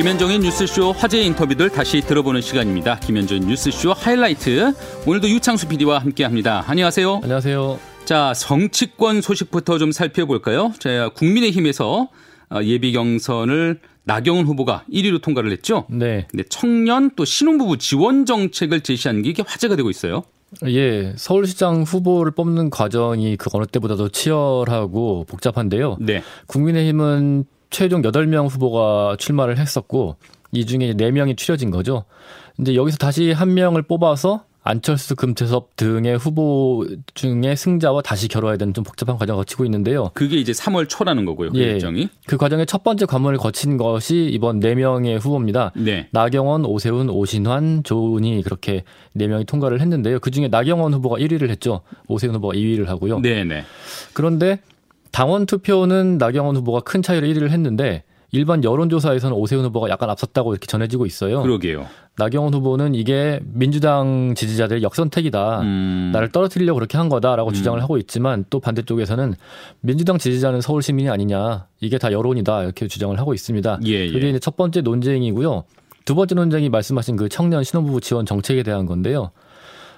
김현정의 뉴스쇼 화제 인터뷰들 다시 들어보는 시간입니다. 김현정 뉴스쇼 하이라이트. 오늘도 유창수 PD와 함께합니다. 안녕하세요. 안녕하세요. 자 정치권 소식부터 좀 살펴볼까요? 자 국민의힘에서 어, 예비 경선을 나경원 후보가 1위로 통과를 했죠. 네. 근데 청년 또 신혼부부 지원 정책을 제시한 게 이게 화제가 되고 있어요. 예, 서울시장 후보를 뽑는 과정이 그 어느 때보다도 치열하고 복잡한데요. 네. 국민의힘은 최종 8명 후보가 출마를 했었고 이 중에 4명이 추려진 거죠. 근데 여기서 다시 한 명을 뽑아서 안철수, 금태섭 등의 후보 중에 승자와 다시 결혼해야 되는 좀 복잡한 과정을 거치고 있는데요. 그게 이제 3월 초라는 거고요. 그 예. 일정이. 그 과정의 첫 번째 관문을 거친 것이 이번 4명의 후보입니다. 네. 나경원, 오세훈, 오신환, 조은희 그렇게 4명이 통과를 했는데요. 그중에 나경원 후보가 1위를 했죠. 오세훈 후보가 2위를 하고요. 네, 네. 그런데 당원 투표는 나경원 후보가 큰 차이로 1위를 했는데 일반 여론조사에서는 오세훈 후보가 약간 앞섰다고 이렇게 전해지고 있어요. 그러게요. 나경원 후보는 이게 민주당 지지자들의 역선택이다. 음. 나를 떨어뜨리려고 그렇게 한 거다라고 음. 주장을 하고 있지만 또 반대쪽에서는 민주당 지지자는 서울 시민이 아니냐. 이게 다 여론이다. 이렇게 주장을 하고 있습니다. 예, 예. 그게 이제 첫 번째 논쟁이고요. 두 번째 논쟁이 말씀하신 그 청년 신혼부부 지원 정책에 대한 건데요.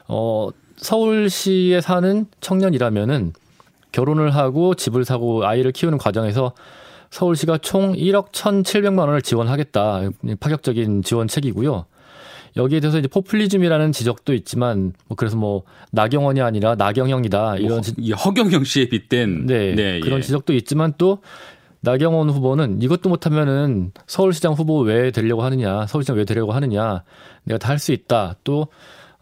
어, 서울시에 사는 청년이라면은 결혼을 하고 집을 사고 아이를 키우는 과정에서 서울시가 총 1억 1,700만 원을 지원하겠다. 파격적인 지원책이고요. 여기에 대해서 이제 포퓰리즘이라는 지적도 있지만 뭐 그래서 뭐 나경원이 아니라 나경영이다 이런 지- 이 허경영 씨에 빗댄 네, 그런 예. 지적도 있지만 또 나경원 후보는 이것도 못하면은 서울시장 후보 왜 되려고 하느냐, 서울시장 왜 되려고 하느냐, 내가 다 할 수 있다. 또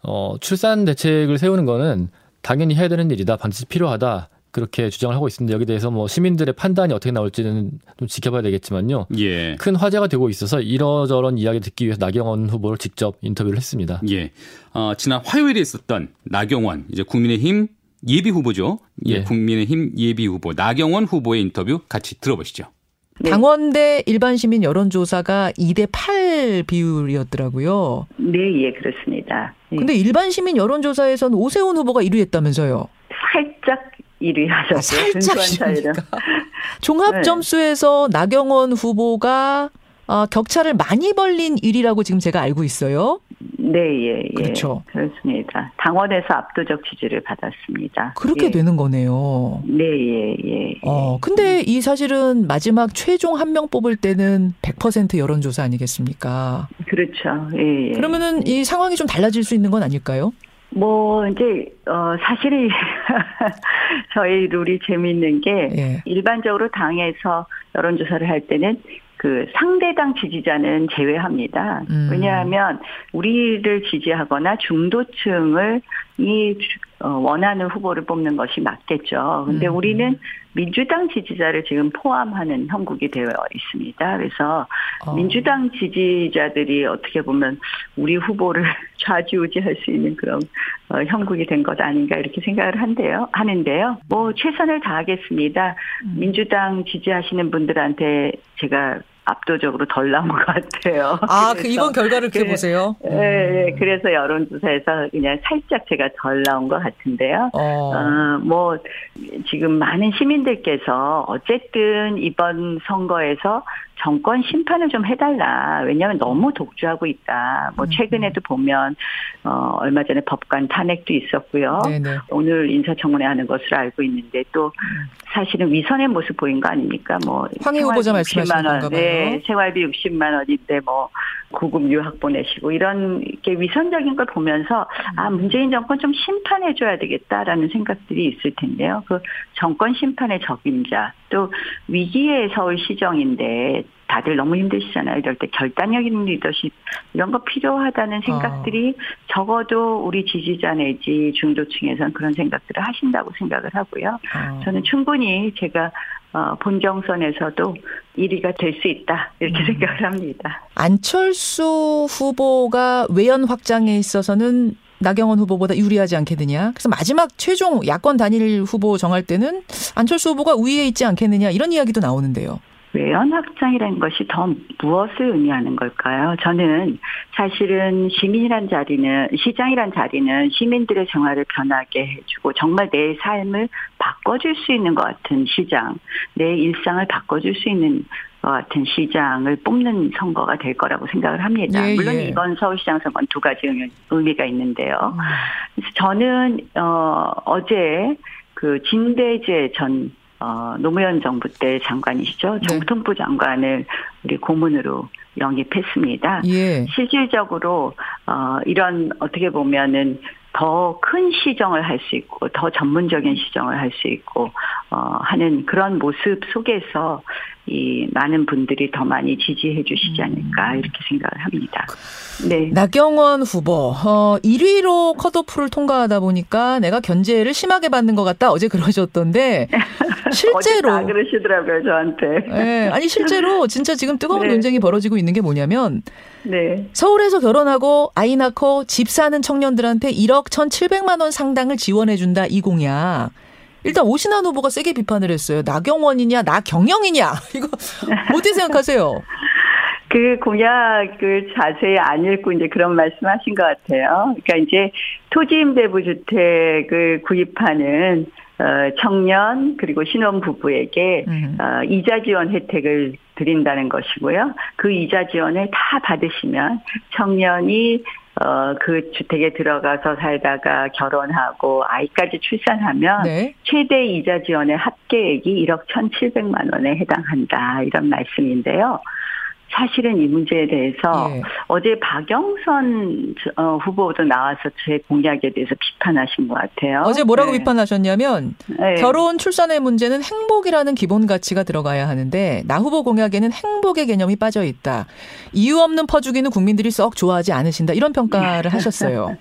어, 출산 대책을 세우는 거는 당연히 해야 되는 일이다, 반드시 필요하다. 그렇게 주장을 하고 있습니다. 여기 대해서 뭐 시민들의 판단이 어떻게 나올지는 좀 지켜봐야 되겠지만요. 예. 큰 화제가 되고 있어서 이러저런 이야기 듣기 위해서 나경원 후보를 직접 인터뷰를 했습니다. 예. 어, 지난 화요일에 있었던 나경원 이제 국민의힘 예비 후보죠. 예. 예. 국민의힘 예비 후보 나경원 후보의 인터뷰 같이 들어보시죠. 네. 당원대 일반 시민 여론조사가 2대 8 비율이었더라고요. 네, 예, 그렇습니다. 예. 근데 일반 시민 여론조사에서는 오세훈 후보가 1위 했다면서요. 살짝 1위 하셨어요. 아, 살짝 근소한 차이로. 1위니까. 종합 네. 점수에서 나경원 후보가 어, 격차를 많이 벌린 1위라고 지금 제가 알고 있어요. 네, 예, 예. 그렇죠. 그렇습니다. 당원에서 압도적 지지를 받았습니다. 그렇게 예. 되는 거네요. 네, 예, 예. 어, 근데 이 사실은 마지막 최종 한 명 뽑을 때는 100% 여론조사 아니겠습니까? 그렇죠. 예, 예. 그러면은 이 상황이 좀 달라질 수 있는 건 아닐까요? 뭐 이제 어 사실이 저희 룰이 재미있는 게 예. 일반적으로 당에서 여론 조사를 할 때는 그 상대당 지지자는 제외합니다. 음. 왜냐하면 우리를 지지하거나 중도층을 이 주- 어, 원하는 후보를 뽑는 것이 맞겠죠. 근데 음. 우리는 민주당 지지자를 지금 포함하는 형국이 되어 있습니다. 그래서 어. 민주당 지지자들이 어떻게 보면 우리 후보를 좌지우지할 수 있는 그런 어, 형국이 된 것 아닌가 이렇게 생각을 한대요. 하는데요. 뭐 최선을 다하겠습니다. 음. 민주당 지지하시는 분들한테 제가 압도적으로 덜 나온 것 같아요. 아, 그 이번 결과를 이렇게 그래- 보세요. 예, 예, 그래서 여론조사에서 그냥 살짝 제가 덜 나온 것 같은데요. 어. 어, 뭐, 지금 많은 시민 들께서 어쨌든 이번 선거에서 정권 심판을 좀 해달라. 왜냐하면 너무 독주하고 있다. 뭐, 음. 최근에도 보면, 어, 얼마 전에 법관 탄핵도 있었고요. 네네. 오늘 인사청문회 하는 것으로 알고 있는데 또 사실은 위선의 모습 보인 거 아닙니까? 뭐 황희 후보자 말씀하시는 60만 원, 건가 봐요. 네, 생활비 60만 원인데 뭐 고급 유학 보내시고 이런 게 위선적인 걸 보면서 아 문재인 정권 좀 심판해 줘야 되겠다라는 생각들이 있을 텐데요. 그 정권 심판 의 적임자 또 위기의 서울 시정인데 다들 너무 힘드시잖아요. 이럴 때 결단력 있는 리더십 이런 거 필요하다는 생각들이 적어도 우리 지지자 내지 중도층에서는 그런 생각들을 하신다고 생각을 하고요. 어. 저는 충분히 제가 어, 본정선에서도 1위가 될 수 있다 이렇게 음. 생각을 합니다. 안철수 후보가 외연 확장에 있어서는 나경원 후보보다 유리하지 않겠느냐. 그래서 마지막 최종 야권 단일 후보 정할 때는 안철수 후보가 우위에 있지 않겠느냐 이런 이야기도 나오는데요. 외연 확장이라는 것이 더 무엇을 의미하는 걸까요? 저는 사실은 시민이란 자리는 시장이란 자리는 시민들의 생활을 변하게 해주고 정말 내 삶을 바꿔줄 수 있는 것 같은 시장, 내 일상을 바꿔줄 수 있는 같은 시장을 뽑는 선거가 될 거라고 생각을 합니다. 예, 물론 예. 이번 서울시장 선거는 두 가지 의미- 의미가 있는데요. 음. 그래서 저는 어 어제 그 진대재 전 어, 노무현 정부 때 장관이시죠. 네. 정통부 장관을 우리 고문으로 영입했습니다. 예. 실질적으로 어 이런 어떻게 보면은 더 큰 시정을 할 수 있고 더 전문적인 시정을 할 수 있고 어 하는 그런 모습 속에서 이 많은 분들이 더 많이 지지해 주시지 않을까 이렇게 생각을 합니다. 네. 나경원 후보 어 1위로 컷오프를 통과하다 보니까 내가 견제를 심하게 받는 것 같다 어제 그러셨던데 실제로 어제 다 그러시더라고요 저한테. 예, 아니 실제로 진짜 지금 뜨거운 네. 논쟁이 벌어지고 있는 게 뭐냐면 네. 서울에서 결혼하고 아이 낳고 집 사는 청년들한테 1억 1,700만 원 상당을 지원해 준다 이 공약. 일단 오신환 후보가 세게 비판을 했어요. 나경원이냐 나경영이냐 이거 어떻게 생각하세요? 그 공약을 자세히 안 읽고 이제 그런 말씀하신 것 같아요. 그러니까 이제 토지임대부 주택을 구입하는 어, 청년 그리고 신혼 부부에게 음. 어, 이자 지원 혜택을 드린다는 것이고요. 그 이자 지원을 다 받으시면 청년이 어, 그 주택에 들어가서 살다가 결혼하고 아이까지 출산하면 네. 최대 이자 지원의 합계액이 1억 1,700만 원에 해당한다. 이런 말씀인데요. 사실은 이 문제에 대해서 예. 어제 박영선 어, 후보도 나와서 제 공약에 대해서 비판하신 것 같아요. 어제 뭐라고 네. 비판하셨냐면 네. 결혼 출산의 문제는 행복이라는 기본 가치가 들어가야 하는데 나 후보 공약에는 행복의 개념이 빠져 있다. 이유 없는 퍼주기는 국민들이 썩 좋아하지 않으신다. 이런 평가를 하셨어요.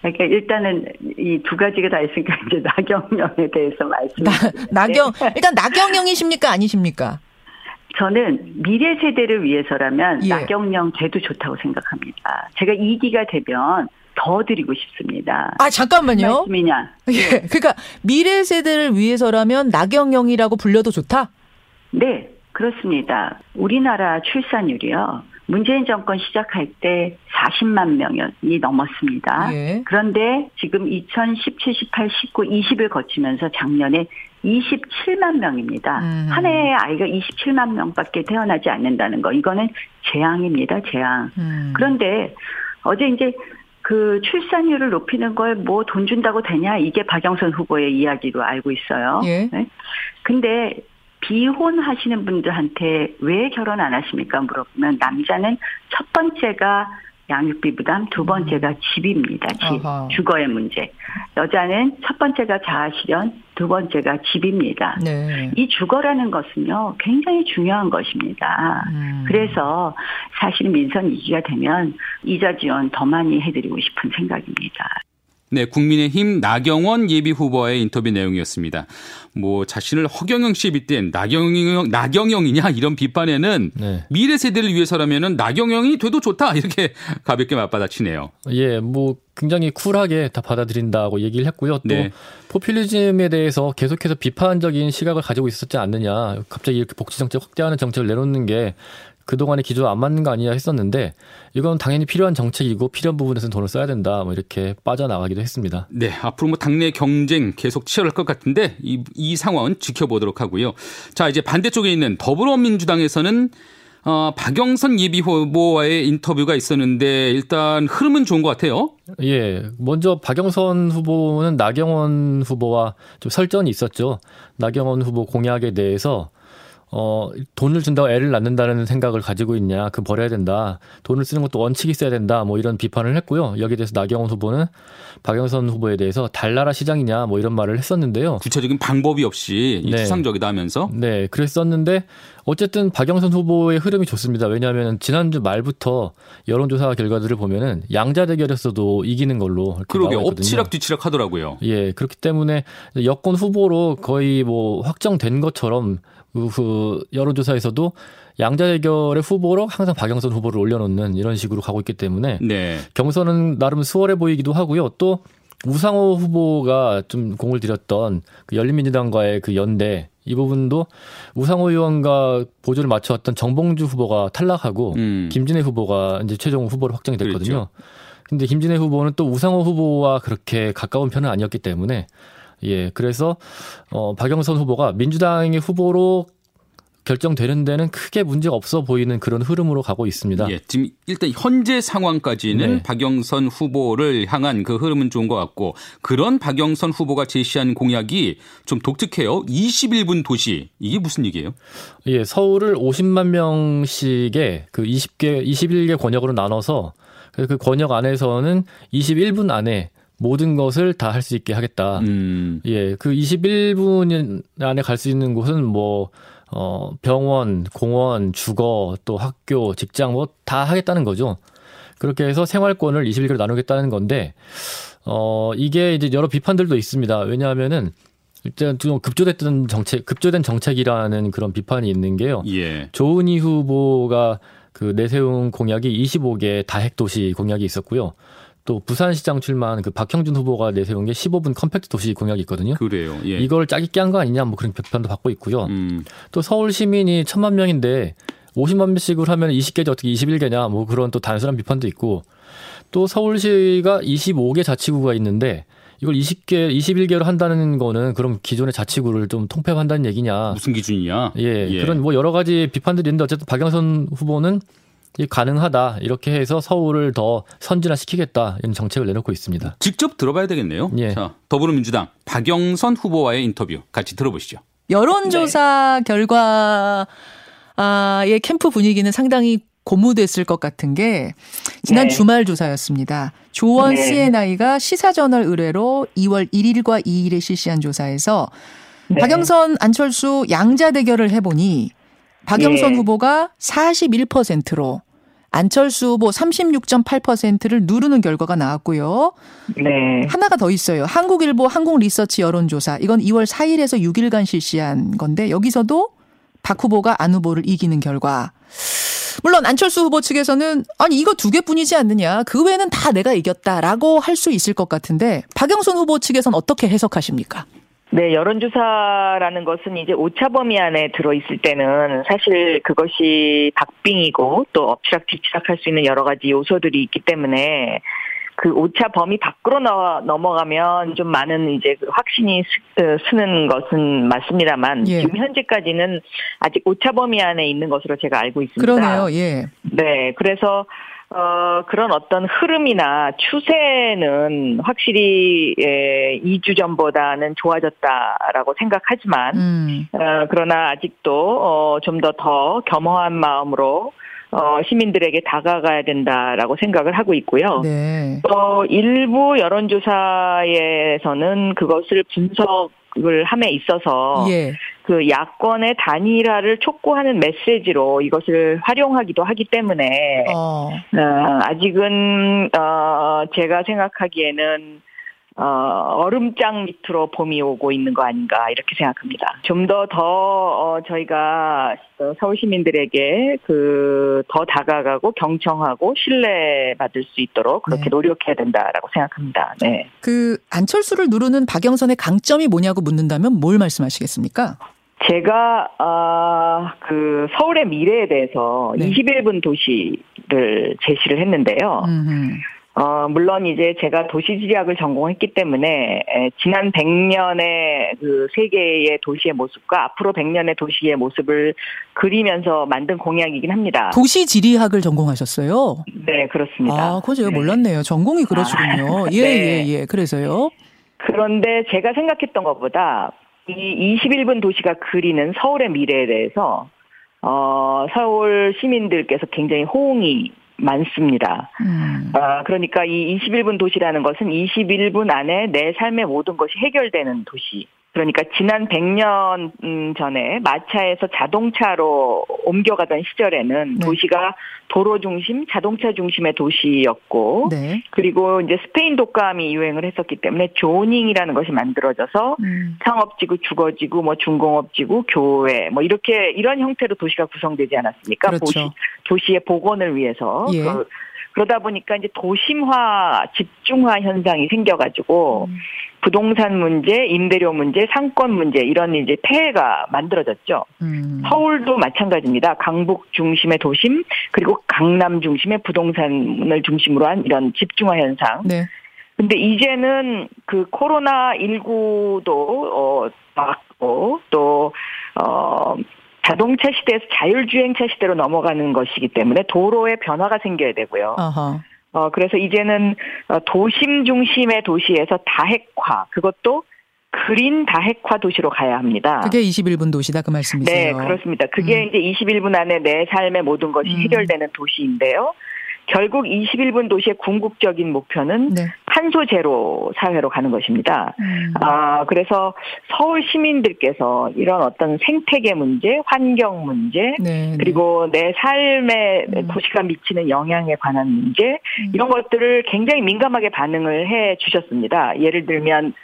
그러니까 일단은 이 두 가지가 다 있으니까 이제 나경영에 대해서 말씀. 나, 나경 일단 나경영이십니까 아니십니까? 저는 미래 세대를 위해서라면 예. 나경영 돼도 좋다고 생각합니다. 제가 2기가 되면 더 드리고 싶습니다. 아 잠깐만요. 말씀이냐? 예, 그러니까 미래 세대를 위해서라면 나경영이라고 불려도 좋다. 네, 그렇습니다. 우리나라 출산율이요. 문재인 정권 시작할 때 40만 명이 넘었습니다. 예. 그런데 지금 2017, 18, 19, 20을 거치면서 작년에 27만 명입니다. 음. 한 해에 아이가 27만 명밖에 태어나지 않는다는 거. 이거는 재앙입니다, 재앙. 음. 그런데 어제 이제 그 출산율을 높이는 걸 뭐 돈 준다고 되냐 이게 박영선 후보의 이야기로 알고 있어요. 예. 네? 근데 비혼하시는 분들한테 왜 결혼 안 하십니까 물어보면 남자는 첫 번째가 양육비 부담, 두 번째가 집입니다. 집, 음. 아하. 주거의 문제. 여자는 첫 번째가 자아실현, 두 번째가 집입니다. 네. 이 주거라는 것은요, 굉장히 중요한 것입니다. 음. 그래서 사실 민선 2기가 되면 이자 지원 더 많이 해드리고 싶은 생각입니다. 네, 국민의힘 나경원 예비 후보의 인터뷰 내용이었습니다. 뭐 자신을 허경영 씨에 빗댄 나경영 나경영이냐 이런 비판에는 네. 미래 세대를 위해서라면은 나경영이 돼도 좋다 이렇게 가볍게 맞받아치네요. 예, 뭐 굉장히 쿨하게 다 받아들인다고 얘기를 했고요. 또 네. 포퓰리즘에 대해서 계속해서 비판적인 시각을 가지고 있었지 않느냐. 갑자기 이렇게 복지 정책 확대하는 정책을 내놓는 게 그동안의 기조와 안 맞는 거 아니냐 했었는데 이건 당연히 필요한 정책이고 필요한 부분에서는 돈을 써야 된다. 뭐 이렇게 빠져나가기도 했습니다. 네, 앞으로 뭐 당내 경쟁 계속 치열할 것 같은데 이, 이 상황은 지켜보도록 하고요. 자, 이제 반대쪽에 있는 더불어민주당에서는 어, 박영선 예비 후보와의 인터뷰가 있었는데 일단 흐름은 좋은 것 같아요. 예, 먼저 박영선 후보는 나경원 후보와 좀 설전이 있었죠. 나경원 후보 공약에 대해서 어, 돈을 준다고 애를 낳는다는 생각을 가지고 있냐, 그 버려야 된다. 돈을 쓰는 것도 원칙이 있어야 된다. 뭐 이런 비판을 했고요. 여기에 대해서 나경원 후보는 박영선 후보에 대해서 달나라 시장이냐, 뭐 이런 말을 했었는데요. 구체적인 방법이 없이 이 네. 추상적이다 하면서 네, 그랬었는데 어쨌든 박영선 후보의 흐름이 좋습니다. 왜냐하면 지난주 말부터 여론조사 결과들을 보면은 양자 대결에서도 이기는 걸로 그러게 있거든요. 엎치락 뒤치락 하더라고요. 예, 그렇기 때문에 여권 후보로 거의 뭐 확정된 것처럼 그, 그 여론조사에서도 양자 대결의 후보로 항상 박영선 후보를 올려놓는 이런 식으로 가고 있기 때문에 네. 경선은 나름 수월해 보이기도 하고요. 또 우상호 후보가 좀 공을 들였던 그 열린민주당과의 그 연대 이 부분도 우상호 의원과 보조를 맞춰왔던 정봉주 후보가 탈락하고 음. 김진애 후보가 이제 최종 후보로 확정이 됐거든요. 그렇죠. 근데 김진애 후보는 또 우상호 후보와 그렇게 가까운 편은 아니었기 때문에 예 그래서 어 박영선 후보가 민주당의 후보로 결정되는 데는 크게 문제가 없어 보이는 그런 흐름으로 가고 있습니다. 예, 지금 일단 현재 상황까지는 네. 박영선 후보를 향한 그 흐름은 좋은 것 같고 그런 박영선 후보가 제시한 공약이 좀 독특해요. 21분 도시 이게 무슨 얘기예요? 예, 서울을 50만 명씩의 그 20개, 21개 권역으로 나눠서 그 권역 안에서는 21분 안에 모든 것을 다 할 수 있게 하겠다. 음, 예, 그 21분 안에 갈 수 있는 곳은 뭐, 어, 병원, 공원, 주거, 또 학교, 직장 뭐 다 하겠다는 거죠. 그렇게 해서 생활권을 21개로 나누겠다는 건데, 어, 이게 이제 여러 비판들도 있습니다. 왜냐하면은, 일단 좀 급조됐던 정책, 급조된 정책이라는 그런 비판이 있는 게요. 예, 조은희 후보가 그 내세운 공약이 25개 다핵 도시 공약이 있었고요. 또 부산시장 출마한 그 박형준 후보가 내세운 게 15분 컴팩트 도시 공약이 있거든요. 그래요. 예. 이걸 짜깁기 한 거 아니냐 뭐 그런 비판도 받고 있고요. 음, 또 서울 시민이 천만 명인데 50만 명씩으로 하면 20개지 어떻게 21개냐 뭐 그런 또 단순한 비판도 있고 또 서울시가 25개 자치구가 있는데 이걸 20개, 21개로 한다는 거는 그럼 기존의 자치구를 좀 통폐합한다는 얘기냐. 무슨 기준이냐? 예, 그런 뭐 여러 가지 비판들이 있는데 어쨌든 박영선 후보는 이 가능하다 이렇게 해서 서울을 더 선진화시키겠다 이런 정책을 내놓고 있습니다. 직접 들어봐야 되겠네요. 예. 자, 더불어민주당 박영선 후보와의 인터뷰 같이 들어보시죠. 여론조사 결과의 캠프 분위기는 상당히 고무됐을 것 같은 게 지난 네. 주말 조사였습니다. 조원 네. CNI가 시사저널 의뢰로 2월 1일과 2일에 실시한 조사에서 네. 박영선 안철수 양자 대결을 해보니 박영선 예. 후보가 41%로 안철수 후보 36.8%를 누르는 결과가 나왔고요. 네. 하나가 더 있어요. 한국일보 한국리서치 여론조사. 이건 2월 4일에서 6일간 실시한 건데 여기서도 박 후보가 안 후보를 이기는 결과. 물론 안철수 후보 측에서는 아니 이거 두 개뿐이지 않느냐. 그 외에는 다 내가 이겼다라고 할 수 있을 것 같은데 박영선 후보 측에서는 어떻게 해석하십니까? 네, 여론조사라는 것은 이제 오차 범위 안에 들어있을 때는 사실 그것이 박빙이고 또 엎치락 뒤치락 할 수 있는 여러 가지 요소들이 있기 때문에 그 오차 범위 밖으로 너- 넘어가면 좀 많은 이제 그 확신이 스, 어, 쓰는 것은 맞습니다만 예. 지금 현재까지는 아직 오차 범위 안에 있는 것으로 제가 알고 있습니다. 그러네요. 예. 네, 그래서 어, 그런 어떤 흐름이나 추세는 확실히 예, 2주 전보다는 좋아졌다라고 생각하지만 음. 어, 그러나 아직도 어, 좀 더 더 겸허한 마음으로 어, 시민들에게 다가가야 된다라고 생각을 하고 있고요. 네. 어, 일부 여론조사에서는 그것을 분석을 함에 있어서 예. 그 야권의 단일화를 촉구하는 메시지로 이것을 활용하기도 하기 때문에 어. 어, 아직은 어, 제가 생각하기에는 어, 얼음장 밑으로 봄이 오고 있는 거 아닌가 이렇게 생각합니다. 좀 더더 어, 저희가 어, 서울 시민들에게 그 더 다가가고 경청하고 신뢰 받을 수 있도록 그렇게 네. 노력해야 된다라고 생각합니다. 네. 그 안철수를 누르는 박영선의 강점이 뭐냐고 묻는다면 뭘 말씀하시겠습니까? 제가 아, 그 서울의 미래에 대해서 네. 21분 도시를 제시를 했는데요. 음흠. 어, 물론 이제 제가 도시지리학을 전공했기 때문에 에, 지난 100년의 그 세계의 도시의 모습과 앞으로 100년의 도시의 모습을 그리면서 만든 공약이긴 합니다. 도시 지리학을 전공하셨어요. 네, 그렇습니다. 아, 그거 제가 네. 몰랐네요. 전공이 그러시군요. 예, 네. 예, 예. 그래서요. 그런데 제가 생각했던 것보다 이 21분 도시가 그리는 서울의 미래에 대해서 어, 서울 시민들께서 굉장히 호응이 많습니다. 음. 아, 그러니까 이 21분 도시라는 것은 21분 안에 내 삶의 모든 것이 해결되는 도시. 그러니까 지난 100년 음, 전에 마차에서 자동차로 옮겨가던 시절에는 네. 도시가 도로 중심, 자동차 중심의 도시였고 네. 그리고 이제 스페인 독감이 유행을 했었기 때문에 조닝이라는 것이 만들어져서 음. 상업지구, 주거지구, 뭐 중공업지구, 교회, 뭐 이렇게 이런 형태로 도시가 구성되지 않았습니까? 그렇죠. 도시, 도시의 복원을 위해서 예. 그, 그러다 보니까 이제 도심화, 집중화 현상이 생겨가지고 음. 부동산 문제, 임대료 문제, 상권 문제 이런 이제 폐해가 만들어졌죠. 음. 서울도 마찬가지입니다. 강북 중심의 도심 그리고 강남 중심의 부동산을 중심으로 한 이런 집중화 현상. 네. 근데 이제는 그 코로나 19도 어 막고 또 어 자동차 시대에서 자율주행차 시대로 넘어가는 것이기 때문에 도로에 변화가 생겨야 되고요. 아하. 어, 그래서 이제는 어, 도심 중심의 도시에서 다핵화, 그것도 그린 다핵화 도시로 가야 합니다. 그게 21분 도시다 그 말씀이세요. 네, 그렇습니다. 그게 음. 이제 21분 안에 내 삶의 모든 것이 음. 해결되는 도시인데요. 결국 21분 도시의 궁극적인 목표는 네. 탄소 제로 사회로 가는 것입니다. 음. 아, 그래서 서울 시민들께서 이런 어떤 생태계 문제, 환경 문제, 네, 네. 그리고 내 삶에 음. 도시가 미치는 영향에 관한 문제, 이런 것들을 굉장히 민감하게 반응을 해 주셨습니다. 예를 들면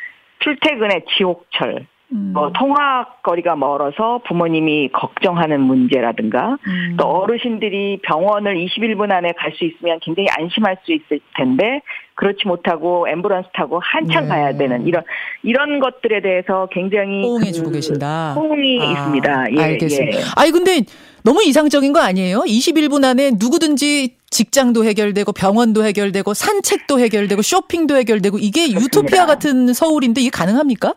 출퇴근의 지옥철, 음. 뭐 통학 거리가 멀어서 부모님이 걱정하는 문제라든가 음. 또 어르신들이 병원을 21분 안에 갈 수 있으면 굉장히 안심할 수 있을 텐데 그렇지 못하고 앰뷸런스 타고 한참 네. 가야 되는 이런 이런 것들에 대해서 굉장히 호응해 주고 그 계신다. 호응이 아, 있습니다. 예, 알겠습니다. 예. 아니 근데 너무 이상적인 거 아니에요? 21분 안에 누구든지 직장도 해결되고 병원도 해결되고 산책도 해결되고 쇼핑도 해결되고 이게 그렇습니다. 유토피아 같은 서울인데 이게 가능합니까?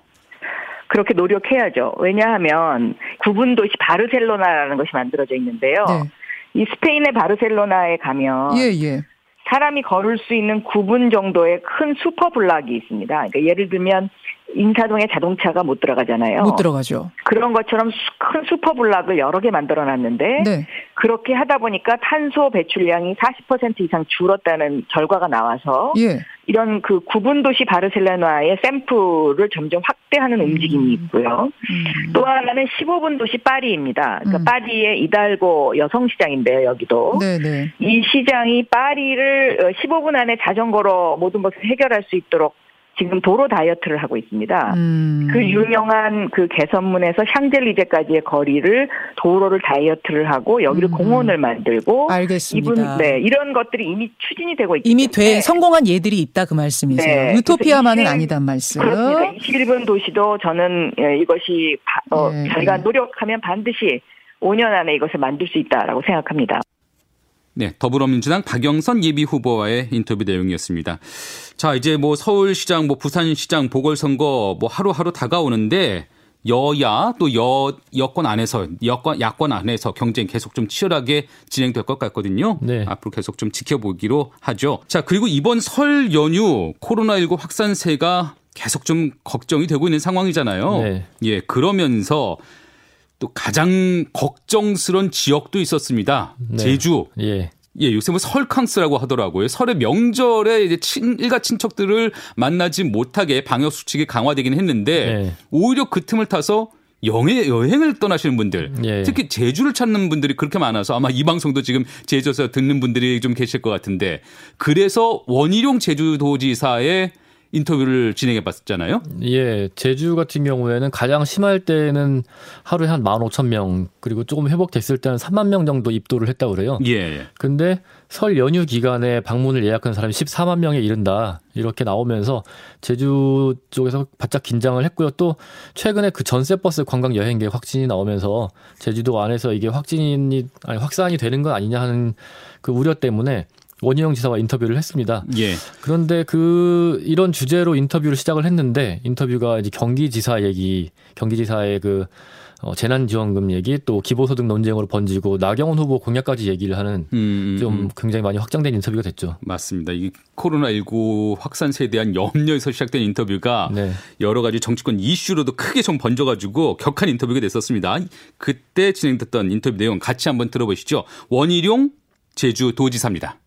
그렇게 노력해야죠. 왜냐하면 9분 도시 바르셀로나라는 것이 만들어져 있는데요. 네. 이 스페인의 바르셀로나에 가면 예, 예. 사람이 걸을 수 있는 9분 정도의 큰 super block이 있습니다. 그러니까 예를 들면 인사동에 자동차가 못 들어가잖아요. 못 들어가죠. 그런 것처럼 수- 큰 super block을 여러 개 만들어 놨는데 네. 그렇게 하다 보니까 탄소 배출량이 40% 이상 줄었다는 결과가 나와서 예. 이런 그 구분 도시 바르셀로나의 샘플을 점점 확대하는 움직임이 있고요. 음. 또 하나는 15분 도시 파리입니다. 그러니까 음. 파리의 이달고 여성 시장인데요, 여기도. 네, 네. 이 시장이 파리를 15분 안에 자전거로 모든 것을 해결할 수 있도록 지금 도로 다이어트를 하고 있습니다. 음. 그 유명한 그 개선문에서 샹젤리제까지의 거리를 도로를 다이어트를 하고 여기를 음. 공원을 만들고 알겠습니다. 이분 네 이런 것들이 이미 추진이 되고 있기 이미 돼 성공한 예들이 있다 그 말씀이세요. 네. 유토피아만은 그래서 아니단 말씀. 그렇습니다. 21분 도시도 저는 예, 이것이 바- 어, 네, 저희가 네. 노력하면 반드시 5년 안에 이것을 만들 수 있다라고 생각합니다. 네, 더불어민주당 박영선 예비 후보와의 인터뷰 내용이었습니다. 자, 이제 뭐 서울시장, 뭐 부산시장 보궐선거 뭐 하루하루 다가오는데 여야 또 여, 여권 안에서 여권 야권 안에서 경쟁 계속 좀 치열하게 진행될 것 같거든요. 네. 앞으로 계속 좀 지켜보기로 하죠. 자, 그리고 이번 설 연휴 코로나19 확산세가 계속 좀 걱정이 되고 있는 상황이잖아요. 네. 예, 그러면서 또 가장 걱정스러운 지역도 있었습니다. 네. 제주. 예. 예, 요새 뭐 설캉스라고 하더라고요. 설의 명절에 이제 친, 일가 친척들을 만나지 못하게 방역 수칙이 강화되긴 했는데 네. 오히려 그 틈을 타서 영해, 여행을 떠나시는 분들, 예. 특히 제주를 찾는 분들이 그렇게 많아서 아마 이 방송도 지금 제주에서 듣는 분들이 좀 계실 것 같은데 그래서 원희룡 제주도지사의 인터뷰를 진행해 봤잖아요. 예, 제주 같은 경우에는 가장 심할 때는 하루에 한 15,000명, 그리고 조금 회복됐을 때는 3만 명 정도 입도를 했다고 그래요. 예. 근데 설 연휴 기간에 방문을 예약한 사람이 14만 명에 이른다. 이렇게 나오면서 제주 쪽에서 바짝 긴장을 했고요. 또 최근에 그 전세 버스 관광 여행객 확진이 나오면서 제주도 안에서 이게 확진이 아니 확산이 되는 건 아니냐 하는 그 우려 때문에 원희영 지사와 인터뷰를 했습니다. 예. 그런데 그 이런 주제로 인터뷰를 시작을 했는데 인터뷰가 이제 경기지사 얘기, 경기지사의 그 어, 재난지원금 얘기 또 기본소득 논쟁으로 번지고 나경원 후보 공약까지 얘기를 하는 음, 좀 음. 굉장히 많이 확장된 인터뷰가 됐죠. 맞습니다. 이 코로나19 확산세에 대한 염려에서 시작된 인터뷰가 네. 여러 가지 정치권 이슈로도 크게 좀 번져가지고 격한 인터뷰가 됐었습니다. 그때 진행됐던 인터뷰 내용 같이 한번 들어보시죠. 원희룡 제주도지사입니다.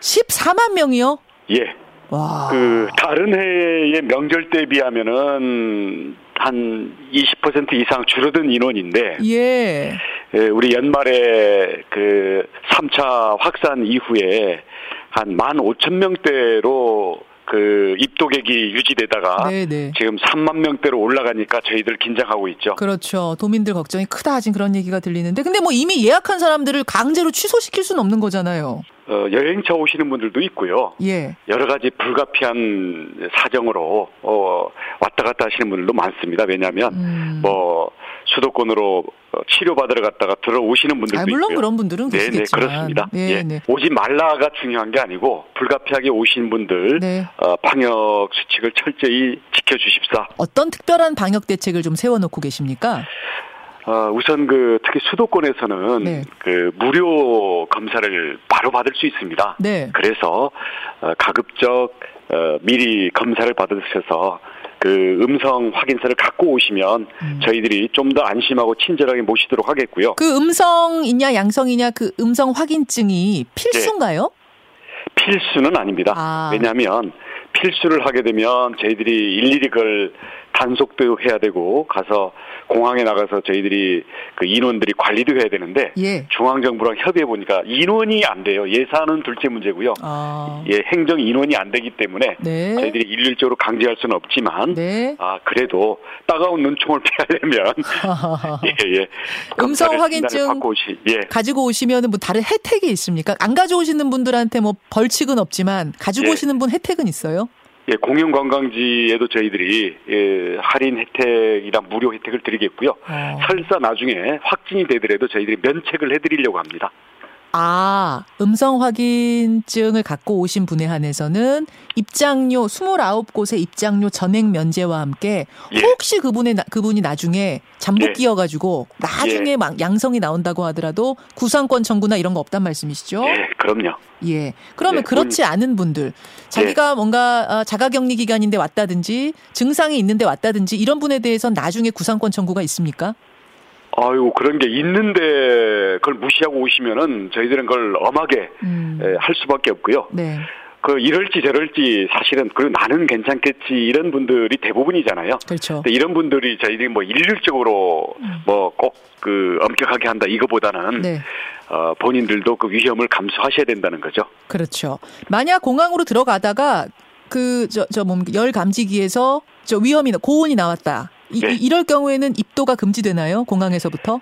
14만 명이요? 예. 와. 그 다른 해의 명절 때 비하면은 한 20% 이상 줄어든 인원인데 예. 예, 우리 연말에 그 3차 확산 이후에 한 15,000명대로 그 입도객이 유지되다가 네, 네. 지금 3만 명대로 올라가니까 저희들 긴장하고 있죠. 그렇죠. 도민들 걱정이 크다 하진 그런 얘기가 들리는데 근데 뭐 이미 예약한 사람들을 강제로 취소시킬 수는 없는 거잖아요. 어, 여행차 오시는 분들도 있고요. 예. 여러 가지 불가피한 사정으로 어, 왔다 갔다 하시는 분들도 많습니다. 왜냐하면 음. 뭐 수도권으로 어, 치료받으러 갔다가 들어오시는 분들도 아, 물론 있고요. 그런 분들은 네, 네, 계시겠지만. 그렇습니다. 네, 예. 네. 오지 말라가 중요한 게 아니고 불가피하게 오신 분들 네. 어, 방역 수칙을 철저히 지켜주십사. 어떤 특별한 방역 대책을 좀 세워놓고 계십니까? 어, 우선 그 특히 수도권에서는 네. 그 무료 검사를 바로 받을 수 있습니다. 네. 그래서 어, 가급적 어, 미리 검사를 받으셔서 그 음성 확인서를 갖고 오시면 음. 저희들이 좀 더 안심하고 친절하게 모시도록 하겠고요. 그 음성이냐 양성이냐 그 음성 확인증이 필수인가요? 필수는 아닙니다. 아. 왜냐하면 필수를 하게 되면 저희들이 일일이 그걸 단속도 해야 되고 가서 공항에 나가서 저희들이 그 인원들이 관리도 해야 되는데 예. 중앙정부랑 협의해 보니까 인원이 안 돼요. 예산은 둘째 문제고요. 아. 예, 행정 인원이 안 되기 때문에 네. 저희들이 일률적으로 강제할 수는 없지만 네. 아 그래도 따가운 눈총을 피하려면 예, 예. 음성 확인증 오시 예. 가지고 오시면은 뭐 다른 혜택이 있습니까? 안 가져오시는 분들한테 뭐 벌칙은 없지만 가지고 예. 오시는 분 혜택은 있어요? 예, 공영 관광지에도 저희들이 예, 할인 혜택이나 무료 혜택을 드리겠고요. 어. 설사 나중에 확진이 되더라도 저희들이 면책을 해드리려고 합니다. 아, 음성 확인증을 갖고 오신 분에 한해서는 입장료 29곳의 입장료 전액 면제와 함께 예. 혹시 그분의 나- 그분이 나중에 잠복 예. 끼어 가지고 나중에 예. 막 양성이 나온다고 하더라도 구상권 청구나 이런 거 없단 말씀이시죠? 예, 그럼요. 예. 그러면 예, 그렇지 않은 분들, 자기가 뭔가 어, 자가 격리 기간인데 왔다든지 증상이 있는데 왔다든지 이런 분에 대해서 나중에 구상권 청구가 있습니까? 아유, 그런 게 있는데 그걸 무시하고 오시면은 저희들은 그걸 엄하게 음. 예, 할 수밖에 없고요. 네. 그 이럴지 저럴지 사실은 그 나는 괜찮겠지 이런 분들이 대부분이잖아요. 그렇죠. 근데 이런 분들이 저희들이 뭐 일률적으로 뭐꼭 그 엄격하게 한다 이거보다는 네. 어, 본인들도 그 위험을 감수하셔야 된다는 거죠. 그렇죠. 만약 공항으로 들어가다가 그 저저뭐열 감지기에서 저 위험이 나- 고온이 나왔다. 이, 네. 이- 이럴 경우에는 입도가 금지되나요? 공항에서부터?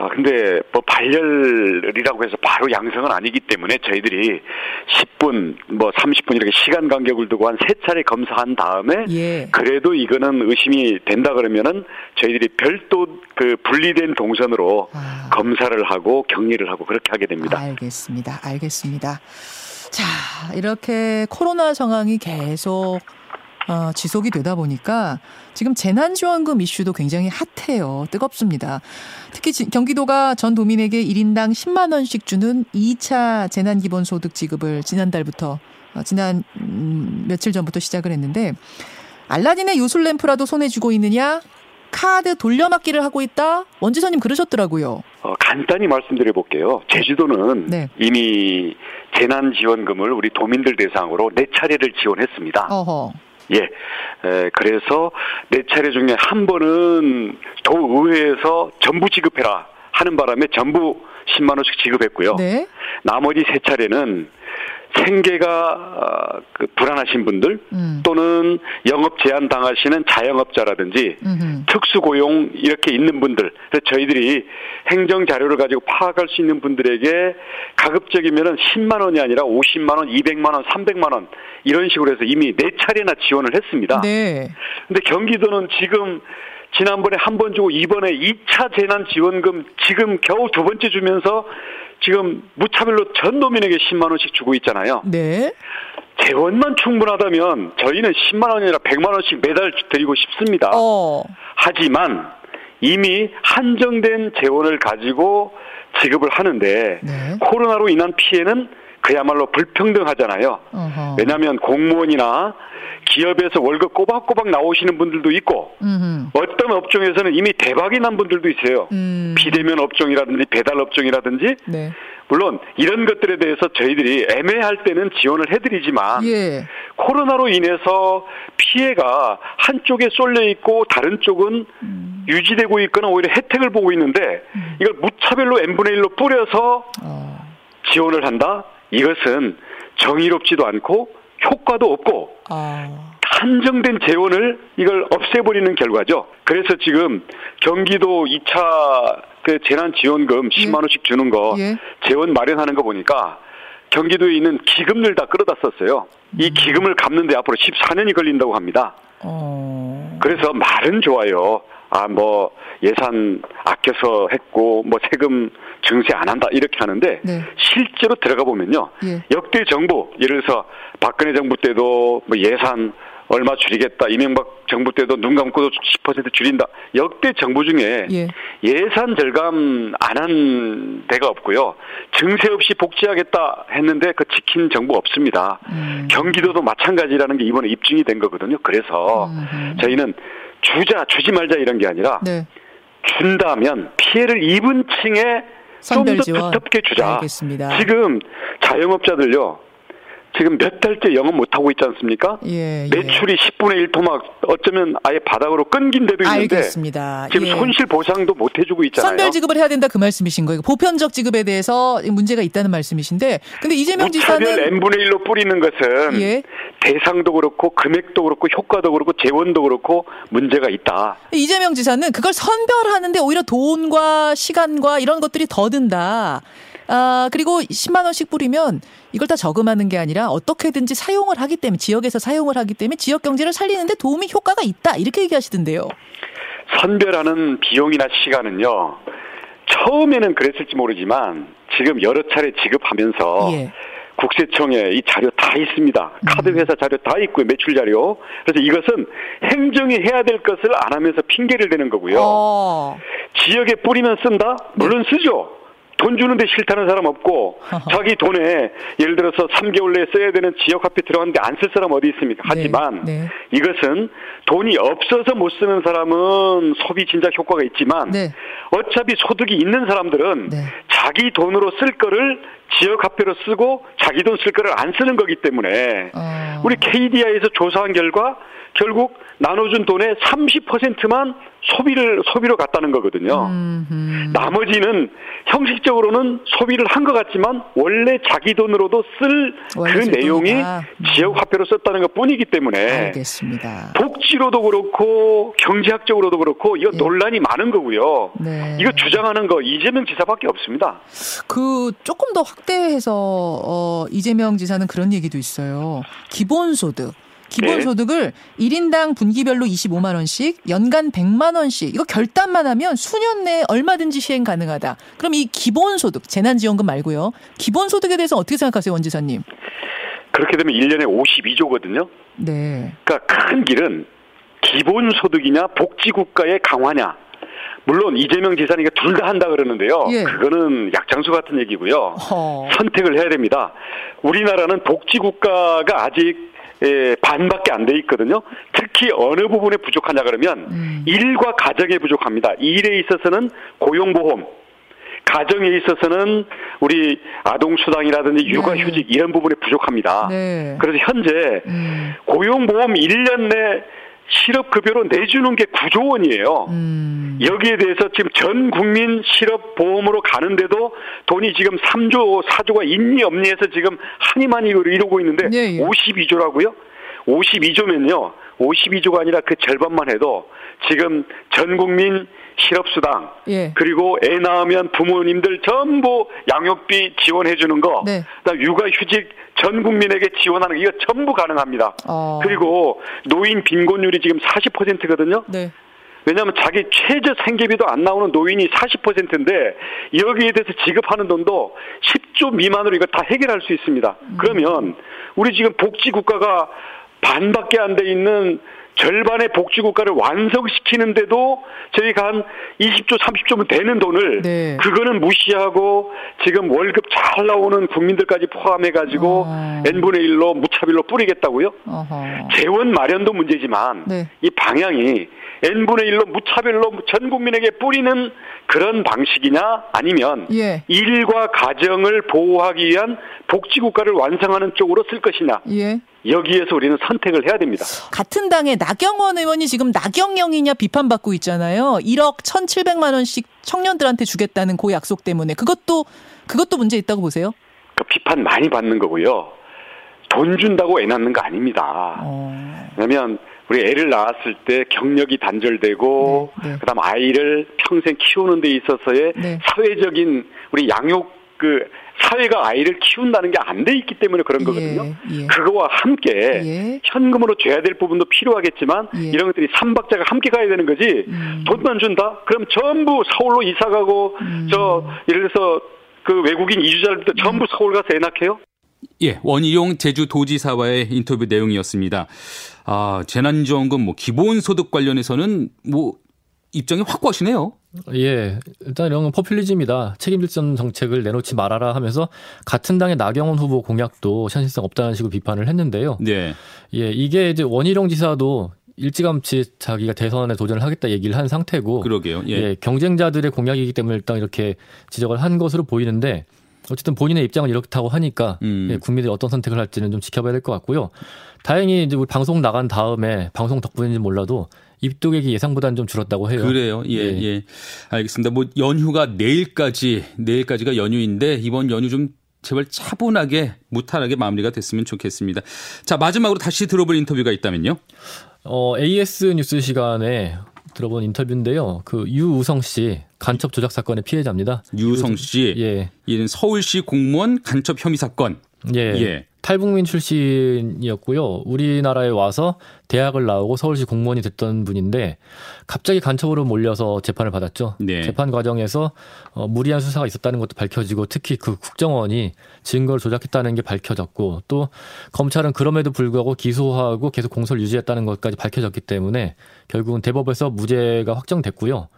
아, 근데 뭐 발열이라고 해서 바로 양성은 아니기 때문에 저희들이 10분, 뭐 30분 이렇게 시간 간격을 두고 한 세 차례 검사한 다음에 예. 그래도 이거는 의심이 된다 그러면은 저희들이 별도 그 분리된 동선으로 아. 검사를 하고 격리를 하고 그렇게 하게 됩니다. 알겠습니다. 알겠습니다. 자, 이렇게 코로나 상황이 계속 어, 지속이 되다 보니까 지금 재난지원금 이슈도 굉장히 핫해요. 뜨겁습니다. 특히 지- 경기도가 전 도민에게 1인당 10만 원씩 주는 2차 재난기본소득 지급을 지난달부터 어, 지난 음, 며칠 전부터 시작을 했는데 알라딘의 요술 램프라도 손에 쥐고 있느냐? 카드 돌려막기를 하고 있다? 원지사님 그러셨더라고요. 어, 간단히 말씀드려 볼게요. 제주도는 네. 이미 재난지원금을 우리 도민들 대상으로 네 차례를 지원했습니다. 어허. 예. 에, 그래서 네 차례 중에 한 번은 도의회에서 전부 지급해라 하는 바람에 전부 10만 원씩 지급했고요. 네. 나머지 세 차례는 생계가 어, 그 불안하신 분들 음. 또는 영업 제한 당하시는 자영업자라든지 음흠. 특수고용 이렇게 있는 분들 그래서 저희들이 행정 자료를 가지고 파악할 수 있는 분들에게 가급적이면은 10만 원이 아니라 50만 원, 200만 원, 300만 원 이런 식으로 해서 이미 네 차례나 지원을 했습니다. 네. 근데 경기도는 지금 지난번에 한 번 주고 이번에 2차 재난 지원금 지금 겨우 두 번째 주면서 지금 무차별로 전 도민에게 10만 원씩 주고 있잖아요. 네. 재원만 충분하다면 저희는 10만 원이나 100만 원씩 매달 드리고 싶습니다. 어. 하지만 이미 한정된 재원을 가지고 지급을 하는데 네. 코로나로 인한 피해는 그야말로 불평등하잖아요. 어허. 왜냐하면 공무원이나 기업에서 월급 꼬박꼬박 나오시는 분들도 있고 음흠. 어떤 업종에서는 이미 대박이 난 분들도 있어요. 음. 비대면 업종이라든지 배달 업종이라든지 네. 물론 이런 것들에 대해서 저희들이 애매할 때는 지원을 해드리지만 예. 코로나로 인해서 피해가 한쪽에 쏠려 있고 다른 쪽은 음. 유지되고 있거나 오히려 혜택을 보고 있는데 이걸 무차별로 n분의 1로 뿌려서 어. 지원을 한다? 이것은 정의롭지도 않고 효과도 없고 아. 한정된 재원을 이걸 없애버리는 결과죠. 그래서 지금 경기도 2차 그 재난지원금 10만 원씩 주는 거 예. 재원 마련하는 거 보니까 경기도에 있는 기금들 다 끌어다 썼어요. 음. 이 기금을 갚는데 앞으로 14년이 걸린다고 합니다. 어. 그래서 말은 좋아요. 아, 뭐, 예산 아껴서 했고, 뭐, 세금 증세 안 한다, 이렇게 하는데, 네. 실제로 들어가 보면요. 예. 역대 정부, 예를 들어서 박근혜 정부 때도 뭐 예산 얼마 줄이겠다. 이명박 정부 때도 눈 감고도 10% 줄인다. 역대 정부 중에 예. 예산 절감 안 한 데가 없고요. 증세 없이 복지하겠다 했는데 그 지킨 정부 없습니다. 음. 경기도도 마찬가지라는 게 이번에 입증이 된 거거든요. 그래서 음흠. 저희는 주자 주지 말자 이런 게 아니라 네. 준다면 피해를 입은 층에 좀 더. 두텁게 주자. 알겠습니다. 지금 자영업자들요. 지금 몇 달째 영업 못 하고 있지 않습니까? 예, 예. 매출이 10분의 1 토막 어쩌면 아예 바닥으로 끊긴 데도 있는데 알겠습니다. 지금 예. 손실 보상도 못 해주고 있잖아요. 선별 지급을 해야 된다 그 말씀이신 거예요. 보편적 지급에 대해서 문제가 있다는 말씀이신데, 근데 이재명 무차별 지사는 n분의 1로 뿌리는 것은 예. 대상도 그렇고 금액도 그렇고 효과도 그렇고 재원도 그렇고 문제가 있다. 이재명 지사는 그걸 선별하는데 오히려 돈과 시간과 이런 것들이 더 든다. 아, 그리고 10만 원씩 뿌리면 이걸 다 저금하는 게 아니라 어떻게든지 사용을 하기 때문에 지역에서 사용을 하기 때문에 지역 경제를 살리는데 도움이 효과가 있다. 이렇게 얘기하시던데요. 선별하는 비용이나 시간은요. 처음에는 그랬을지 모르지만 지금 여러 차례 지급하면서 예. 국세청에 이 자료 다 있습니다. 카드 회사 자료 다 있고요. 매출 자료. 그래서 이것은 행정이 해야 될 것을 안 하면서 핑계를 대는 거고요. 어. 지역에 뿌리면 쓴다? 물론 쓰죠. 돈 주는데 싫다는 사람 없고 자기 돈에 예를 들어서 3개월 내에 써야 되는 지역 화폐 들어갔는데 안 쓸 사람 어디 있습니까? 하지만 네. 이것은 돈이 없어서 못 쓰는 사람은 소비 진작 효과가 있지만 네. 어차피 소득이 있는 사람들은 네. 자기 돈으로 쓸 거를 지역 화폐로 쓰고 자기 돈 쓸 거를 안 쓰는 거기 때문에 어. 우리 KDI에서 조사한 결과 결국 나눠준 돈의 30%만 소비를 소비로 갔다는 거거든요. 음흠. 나머지는 형식적으로는 소비를 한 것 같지만 원래 자기 돈으로도 쓸그쓸 내용이 돈이다. 음. 지역 화폐로 썼다는 것 뿐이기 때문에 알겠습니다. 복지로도 그렇고 경제학적으로 도 그렇고 이거 예. 논란이 많은 거고요. 네. 이거 주장하는 거 이재명 지사밖에 없습니다. 그 조금 더 확대해서 어 이재명 지사는 그런 얘기도 있어요. 기본소득. 기본소득을 1인당 분기별로 25만 원씩, 연간 100만 원씩 이거 결단만 하면 수년 내에 얼마든지 시행 가능하다. 그럼 이 기본소득, 재난지원금 말고요. 기본소득에 대해서 어떻게 생각하세요, 원 지사님? 그렇게 되면 1년에 52조거든요. 네. 그러니까 큰 길은 기본소득이냐 복지국가의 강화냐. 물론 이재명 이거 둘다 한다 그러는데요. 예. 그거는 약장수 같은 얘기고요. 어. 선택을 해야 됩니다. 우리나라는 복지국가가 아직 예, 반밖에 안 돼 있거든요. 특히 어느 부분에 부족하냐 그러면 음. 일과 가정에 부족합니다. 일에 있어서는 고용보험, 가정에 있어서는 우리 아동수당이라든지 육아휴직 이런 부분에 부족합니다. 네. 그래서 현재 음. 고용보험 1년 내 실업급여로 내주는 게 9조 원이에요. 음. 여기에 대해서 지금 전 국민 실업보험으로 가는데도 돈이 지금 3조, 4조가 있니 없니 해서 지금 한이만이 이러고 있는데 예, 예. 52조라고요? 52조면요. 52조가 아니라 그 절반만 해도 지금 전 국민 실업수당 예. 그리고 애 낳으면 부모님들 전부 양육비 지원해 주는 거 네. 그다음 육아휴직 전 국민에게 지원하는 거 이거 전부 가능합니다. 어. 그리고 노인 빈곤율이 지금 40%거든요. 네. 왜냐하면 자기 최저 생계비도 안 나오는 노인이 40%인데 여기에 대해서 지급하는 돈도 10조 미만으로 이거 다 해결할 수 있습니다. 그러면 우리 지금 복지 국가가 반밖에 안 돼 있는 절반의 복지 국가를 완성시키는데도 저희가 한 20조, 30조면 되는 돈을 네. 그거는 무시하고 지금 월급 잘 나오는 국민들까지 포함해 가지고 어. n분의 1로 무차별로 뿌리겠다고요? 어허. 재원 마련도 문제지만 네. 이 방향이 n분의 1로 무차별로 전 국민에게 뿌리는 그런 방식이냐 아니면 예. 일과 가정을 보호하기 위한 복지국가를 완성하는 쪽으로 쓸 것이냐 예. 여기에서 우리는 선택을 해야 됩니다. 같은 당의 나경원 의원이 지금 나경영이냐 비판받고 있잖아요. 1억 1,700만 원씩 청년들한테 주겠다는 그 약속 때문에 그것도 그것도 문제 있다고 보세요? 그 비판 많이 받는 거고요. 돈 준다고 애 낳는 거 아닙니다. 어. 왜냐하면 우리 애를 낳았을 때 경력이 단절되고 네, 네. 그다음 아이를 평생 키우는 데 있어서의 네. 사회적인 우리 양육 그 사회가 아이를 키운다는 게 안 돼 있기 때문에 그런 거거든요. 예, 예. 그거와 함께 예. 현금으로 줘야 될 부분도 필요하겠지만 예. 이런 것들이 삼박자가 함께 가야 되는 거지 음. 돈만 준다? 그럼 전부 서울로 이사 가고 음. 저 예를 들어서 그 외국인 이주자들도 전부 서울 가서 애 낳게요? 예, 원희용 제주도지사와의 인터뷰 내용이었습니다. 아, 재난지원금 뭐 기본소득 관련해서는 뭐 입장이 확고하시네요. 예, 일단 이런 건 포퓰리즘이다. 책임질선 정책을 내놓지 말아라 하면서 같은 당의 나경원 후보 공약도 현실성 없다는 식으로 비판을 했는데요. 네. 예, 이게 이제 원희룡 지사도 일찌감치 자기가 대선에 도전을 하겠다 얘기를 한 상태고, 그러게요. 예. 예, 경쟁자들의 공약이기 때문에 일단 이렇게 지적을 한 것으로 보이는데 어쨌든 본인의 입장은 이렇다고 하니까 음. 예, 국민들이 어떤 선택을 할지는 좀 지켜봐야 될 것 같고요. 다행히 이제 우리 방송 나간 다음에 방송 덕분인지 몰라도 입도객이 예상보다는 좀 줄었다고 해요. 그래요. 예, 예. 예. 알겠습니다. 뭐 연휴가 내일까지 내일까지가 연휴인데 이번 연휴 좀 제발 차분하게 무탈하게 마무리가 됐으면 좋겠습니다. 자, 마지막으로 다시 들어볼 인터뷰가 있다면요. 어, AS 뉴스 시간에 들어본 인터뷰인데요. 그 유우성 씨 간첩 조작 사건의 피해자입니다. 유성 씨. 예. 이는 서울시 공무원 간첩 혐의 사건. 예. 예. 탈북민 출신이었고요. 우리나라에 와서 대학을 나오고 서울시 공무원이 됐던 분인데 갑자기 간첩으로 몰려서 재판을 받았죠. 네. 재판 과정에서 어, 무리한 수사가 있었다는 것도 밝혀지고 특히 그 국정원이 증거를 조작했다는 게 밝혀졌고 또 검찰은 그럼에도 불구하고 기소하고 계속 공소를 유지했다는 것까지 밝혀졌기 때문에 결국은 대법에서 무죄가 확정됐고요.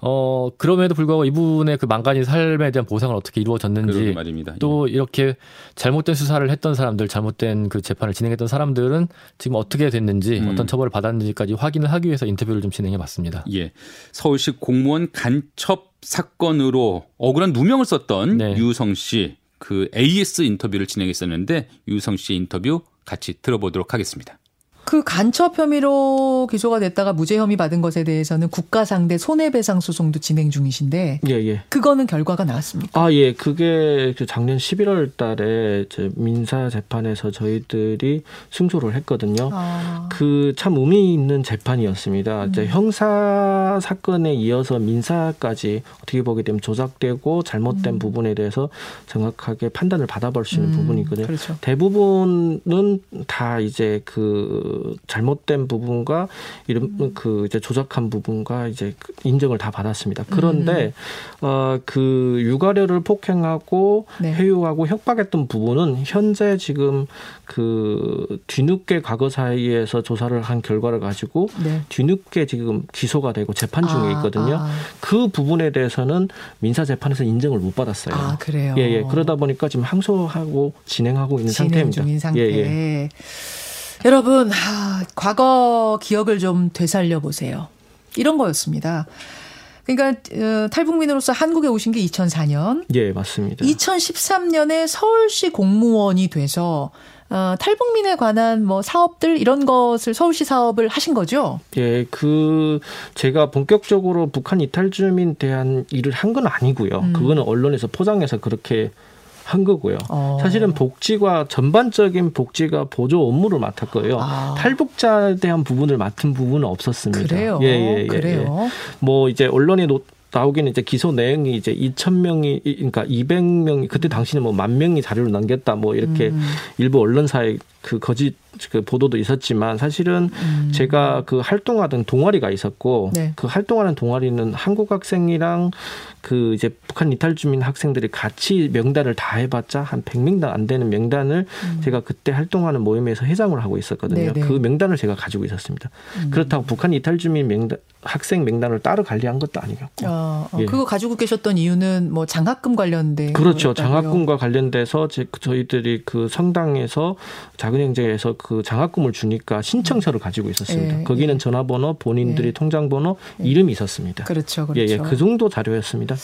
어, 그럼에도 불구하고 이분의 그 망가진 삶에 대한 보상을 어떻게 이루어졌는지. 예. 또 이렇게 잘못된 수사를 했던 사람들, 잘못된 그 재판을 진행했던 사람들은 지금 어떻게 됐는지, 음. 어떤 처벌을 받았는지까지 확인을 하기 위해서 인터뷰를 좀 진행해 봤습니다. 예. 서울시 공무원 간첩 사건으로 억울한 누명을 썼던 네. 유성 씨 그 AS 인터뷰를 진행했었는데 유성 씨 인터뷰 같이 들어보도록 하겠습니다. 그 간첩 혐의로 기소가 됐다가 무죄 혐의 받은 것에 대해서는 국가 상대 손해배상 소송도 진행 중이신데 예, 예. 그거는 결과가 나왔습니까? 아, 예. 그게 그 작년 11월 달에 저 민사 재판에서 저희들이 승소를 했거든요. 아. 그참 의미 있는 재판이었습니다. 이제 형사 사건에 이어서 민사까지 어떻게 보게 되면 조작되고 잘못된 부분에 대해서 정확하게 판단을 받아볼 수 있는 음, 부분이거든요. 그렇죠. 대부분은 다 이제 그 잘못된 부분과 이런 그 이제 조작한 부분과 이제 그 인정을 다 받았습니다. 그런데 어그 육아료를 폭행하고 네. 회유하고 협박했던 부분은 현재 지금 그 뒤늦게 과거 사이에서 조사를 한 결과를 가지고 네. 뒤늦게 지금 기소가 되고 재판 중에 아, 있거든요. 아, 그 부분에 대해서는 민사 재판에서 인정을 못 받았어요. 아, 그래요. 예, 예. 그러다 보니까 지금 항소하고 진행하고 있는 진행 상태입니다. 중인 상태. 예, 예. 여러분, 하, 과거 기억을 좀 되살려 보세요. 이런 거였습니다. 그러니까 어, 탈북민으로서 한국에 오신 게 2004년, 예, 맞습니다. 2013년에 서울시 공무원이 돼서 어, 탈북민에 관한 뭐 사업들 이런 것을 서울시 사업을 하신 거죠? 예, 그 제가 본격적으로 북한 이탈 주민 대한 일을 한 건 아니고요. 음. 그거는 언론에서 포장해서 그렇게 한 거고요. 어. 사실은 복지과 전반적인 복지가 보조 업무를 맡았고요. 아. 탈북자에 대한 부분을 맡은 부분은 없었습니다. 그래요. 예, 예, 예, 그래요. 예. 뭐 이제 언론에 노, 나오기는 이제 기소 내용이 이제 2천 명이 그러니까 200명이 그때 당시는 뭐 만 명이 자료를 남겼다 뭐 이렇게 음. 일부 언론사에 그 거짓 그 보도도 있었지만 사실은 음. 제가 그 활동하던 동아리가 있었고 네. 그 활동하는 동아리는 한국 학생이랑 그 이제 북한 이탈 주민 학생들이 같이 명단을 다 해봤자 한 100명당 안 되는 명단을 제가 그때 활동하는 모임에서 회장을 하고 있었거든요. 음. 네네. 그 명단을 제가 가지고 있었습니다. 음. 그렇다고 북한 이탈 주민 명단 학생 명단을 따로 관리한 것도 아니었고. 어, 어, 예. 그거 가지고 계셨던 이유는 뭐 장학금 관련된 그렇죠. 거였다고요? 장학금과 관련돼서 제, 저희들이 그 성당에서 작은 형제에서 그 장학금을 주니까 신청서를 가지고 있었습니다. 예, 거기는 예. 전화번호, 본인들이 예. 통장번호, 이름이 있었습니다. 그렇죠, 예, 그렇죠. 예, 그 정도 자료였습니다.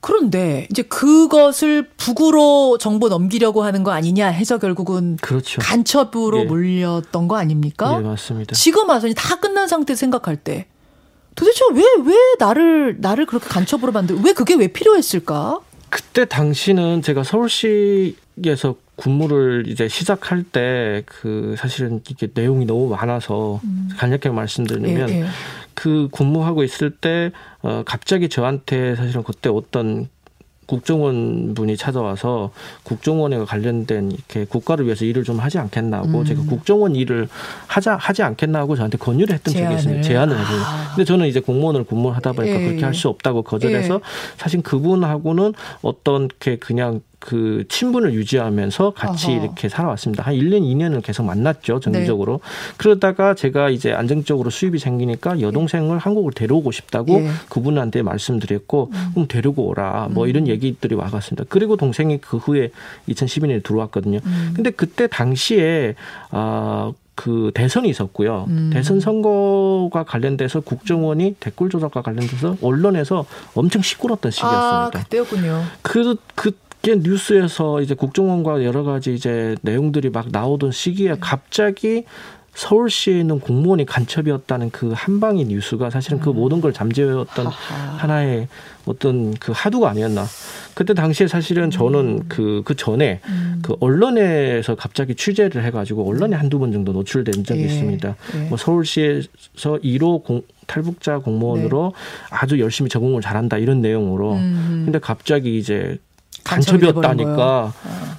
그런데 이제 그것을 북으로 정보 넘기려고 하는 거 아니냐 해서 결국은 그렇죠. 간첩으로 예. 몰렸던 거 아닙니까? 예, 맞습니다. 지금 와서 다 끝난 상태 생각할 때 도대체 왜왜 나를 나를 그렇게 간첩으로 만들 왜 그게 왜 필요했을까? 그때 당시는 제가 서울시에서 군무를 이제 시작할 때 그 사실은 이게 내용이 너무 많아서 간략하게 말씀드리면 음. 예, 예. 그 근무하고 있을 때 어, 갑자기 저한테 사실은 그때 어떤 국정원 분이 찾아와서 국정원에 관련된 이렇게 국가를 위해서 일을 좀 하지 않겠나 하고 음. 제가 국정원 일을 하자 하지 않겠나 하고 저한테 권유를 했던 적이 제안을. 있습니다. 제안을 해서. 아. 근데 저는 이제 공무원을 근무하다 보니까 예, 그렇게 예. 할수 없다고 거절해서 예. 사실 그분하고는 어떤 게 그냥 그 친분을 유지하면서 같이 어허. 이렇게 살아왔습니다. 한 1년, 2년은 계속 만났죠, 정기적으로. 그러다가 제가 이제 안정적으로 수입이 생기니까 여동생을 한국을 데려오고 싶다고 예. 그분한테 말씀드렸고, 그럼 데리고 오라. 뭐 이런 얘기들이 와갔습니다. 그리고 동생이 그 후에 2012년에 들어왔거든요. 근데 그때 당시에, 아, 그 대선이 있었고요. 음. 대선 선거가 관련돼서 국정원이 댓글 조작과 관련돼서 언론에서 엄청 시끄럽던 아, 시기였습니다. 그때였군요. 그 그 게 뉴스에서 이제 국정원과 여러 가지 이제 내용들이 막 나오던 시기에 갑자기 서울시에 있는 공무원이 간첩이었다는 그 한방의 뉴스가 사실은 그 모든 걸 잠재웠던 하나의 어떤 그 하두가 아니었나. 그때 당시에 사실은 저는 그, 그 전에 그 언론에서 갑자기 취재를 해가지고 언론에 한두 번 정도 노출된 적이 예. 있습니다. 예. 뭐 서울시에서 1호 공, 탈북자 공무원으로 아주 열심히 적응을 잘한다 이런 내용으로. 네. 음. 근데 갑자기 이제 간첩이 간첩이었다니까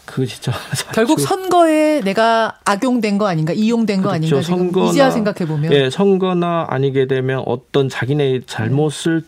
그 진짜 결국 선거에 내가 악용된 거 아닌가, 이용된 거 그렇죠. 아닌가 선거나- 이제야 생각해 보면. 예, 선거나 아니게 되면 어떤 자기네 잘못을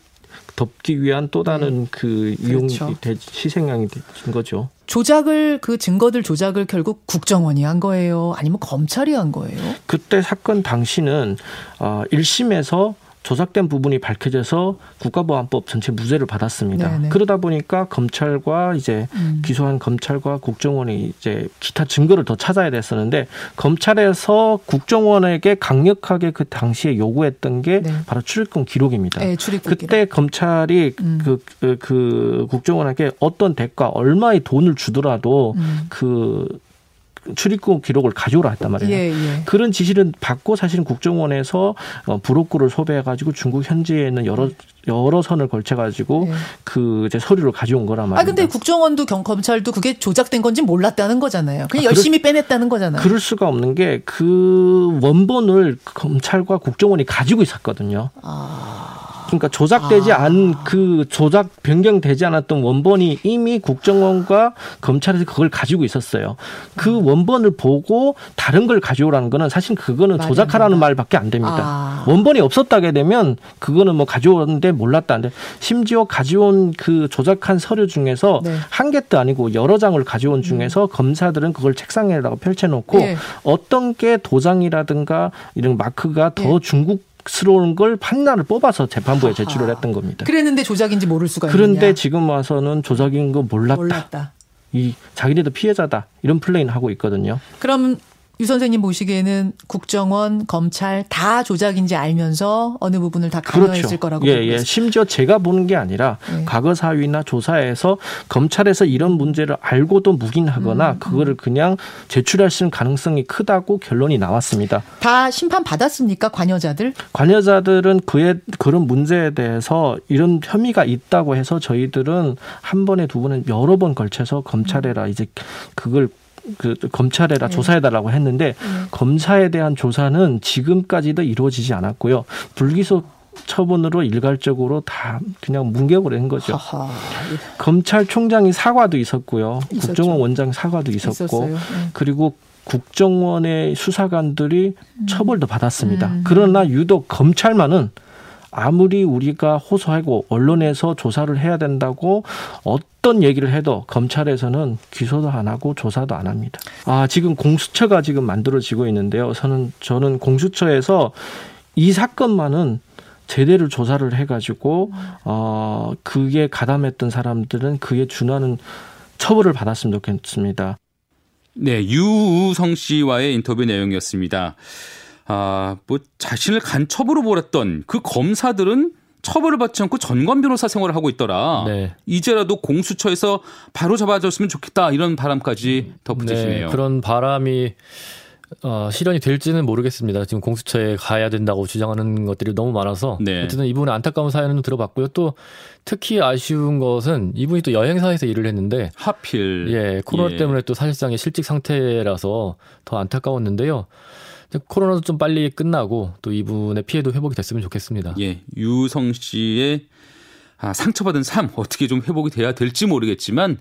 덮기 위한 또 다른 그 이용이 그렇죠. 되, 희생양이 된 거죠. 조작을 그 증거들 조작을 결국 국정원이 한 거예요, 아니면 검찰이 한 거예요? 그때 사건 당시는 어, 1심에서 조작된 부분이 밝혀져서 국가보안법 전체 무죄를 받았습니다. 네네. 그러다 보니까 검찰과 이제 음. 기소한 검찰과 국정원이 이제 기타 증거를 더 찾아야 됐었는데 검찰에서 국정원에게 강력하게 그 당시에 요구했던 게 네. 바로 출입금 기록입니다. 네, 출입국 그때 검찰이 음. 그, 그, 그 국정원에게 어떤 대가 얼마의 돈을 주더라도 음. 그 출입국 기록을 가져오라 했단 말이에요. 예, 예. 그런 지시를 받고 사실은 국정원에서 어, 브로커를 소배해가지고 중국 현지에 있는 여러 여러 선을 걸쳐가지고 예. 그 이제 서류를 가져온 거란 말입니다. 아 근데 국정원도 경 검찰도 그게 조작된 건지 몰랐다는 거잖아요. 그냥 아, 열심히 빼냈다는 거잖아요. 그럴 수가 없는 게 그 원본을 검찰과 국정원이 가지고 있었거든요. 아. 그러니까 조작되지 아. 않은 그 조작 변경되지 않았던 원본이 이미 국정원과 검찰에서 그걸 가지고 있었어요. 그 음. 원본을 보고 다른 걸 가져오라는 거는 사실 그거는 조작하라는. 말밖에 안 됩니다. 아. 원본이 없었다게 되면 그거는 뭐 가져오는데 몰랐다는데 심지어 가져온 그 조작한 서류 중에서 네. 음. 한 개도 아니고 여러 장을 가져온 중에서 검사들은 그걸 책상에다가 펼쳐놓고 예. 어떤 게 도장이라든가 이런 마크가 더 예. 중국 스러운 걸 판단을 뽑아서 재판부에. 제출을 했던 겁니다. 그랬는데 조작인지 모를 수가 그런데 있느냐. 지금 와서는 조작인 거 몰랐다. 몰랐다. 이 자기네도 피해자다. 이런 플레이는 하고 있거든요. 그럼 유 선생님 보시기에는 국정원, 검찰 다 조작인지 알면서 어느 부분을 다 강요했을 거라고 예, 예. 심지어 제가 보는 게 아니라 네. 과거 사위나 조사에서 검찰에서 이런 문제를 알고도 묵인하거나 음, 그거를 그냥 제출할 수 있는 가능성이 크다고 결론이 나왔습니다. 다 심판 받았습니까 관여자들? 관여자들은 그의 그런 문제에 대해서 이런 혐의가 있다고 해서 저희들은 한 번에 두 번에 여러 번 걸쳐서 검찰에라 이제 그걸 그 검찰에라 네. 조사해달라고 했는데 검사에 대한 조사는 지금까지도 이루어지지 않았고요. 불기소 처분으로 일괄적으로 다 그냥 뭉개버린 거죠. 하하. 검찰총장이 사과도 있었고요. 있었죠. 국정원 원장 사과도 있었고. 네. 그리고 국정원의 수사관들이 처벌도 받았습니다. 음. 그러나 유독 검찰만은 아무리 우리가 호소하고 언론에서 조사를 해야 된다고 어떤 얘기를 해도 검찰에서는 기소도 안 하고 조사도 안 합니다. 아, 지금 공수처가 지금 만들어지고 있는데요. 저는 저는 공수처에서 이 사건만은 제대로 조사를 해가지고 어 그게 가담했던 사람들은 그에 준하는 처벌을 받았으면 좋겠습니다. 네, 유우성 씨와의 인터뷰 내용이었습니다. 아, 뭐 자신을 간첩으로 몰았던 그 검사들은 처벌을 받지 않고 전관 변호사 생활을 하고 있더라. 네. 이제라도 공수처에서 바로 잡아줬으면 좋겠다 이런 바람까지 덧붙이시네요. 네, 그런 바람이 어, 실현이 될지는 모르겠습니다. 지금 공수처에 가야 된다고 주장하는 것들이 너무 많아서 네. 어쨌든 이분의 안타까운 사연은 들어봤고요. 또 특히 아쉬운 것은 이분이 또 여행사에서 일을 했는데 하필 예 코로나 예. 때문에 또 사실상의 실직 상태라서 더 안타까웠는데요. 코로나도 좀 빨리 끝나고 또 이분의 피해도 회복이 됐으면 좋겠습니다. 예, 유성 씨의 아, 상처받은 삶 어떻게 좀 회복이 돼야 될지 모르겠지만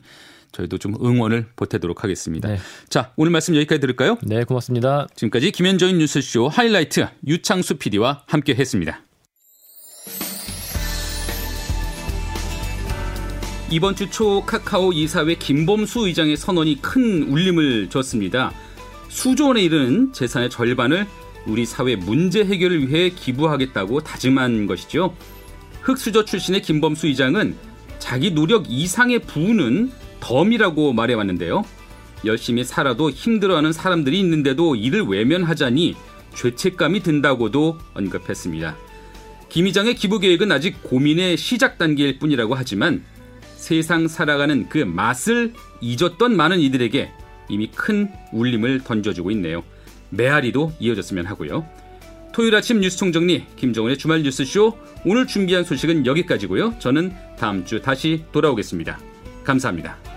저희도 좀 응원을 보태도록 하겠습니다. 네. 자, 오늘 말씀 여기까지 들을까요? 네, 고맙습니다. 지금까지 김현정인 뉴스쇼 하이라이트 유창수 PD와 함께 했습니다. 이번 주 초 카카오 이사회 김범수 의장의 선언이 큰 울림을 줬습니다. 수조 원에 이르는 재산의 절반을 우리 사회 문제 해결을 위해 기부하겠다고 다짐한 것이죠. 흑수저 출신의 김범수 의장은 자기 노력 이상의 부는 덤이라고 말해왔는데요. 열심히 살아도 힘들어하는 사람들이 있는데도 이를 외면하자니 죄책감이 든다고도 언급했습니다. 김 의장의 기부 계획은 아직 고민의 시작 단계일 뿐이라고 하지만 세상 살아가는 그 맛을 잊었던 많은 이들에게 이미 큰 울림을 던져주고 있네요. 메아리도 이어졌으면 하고요. 토요일 아침 뉴스 총정리 김정은의 주말 뉴스쇼 오늘 준비한 소식은 여기까지고요. 저는 다음 주 다시 돌아오겠습니다. 감사합니다.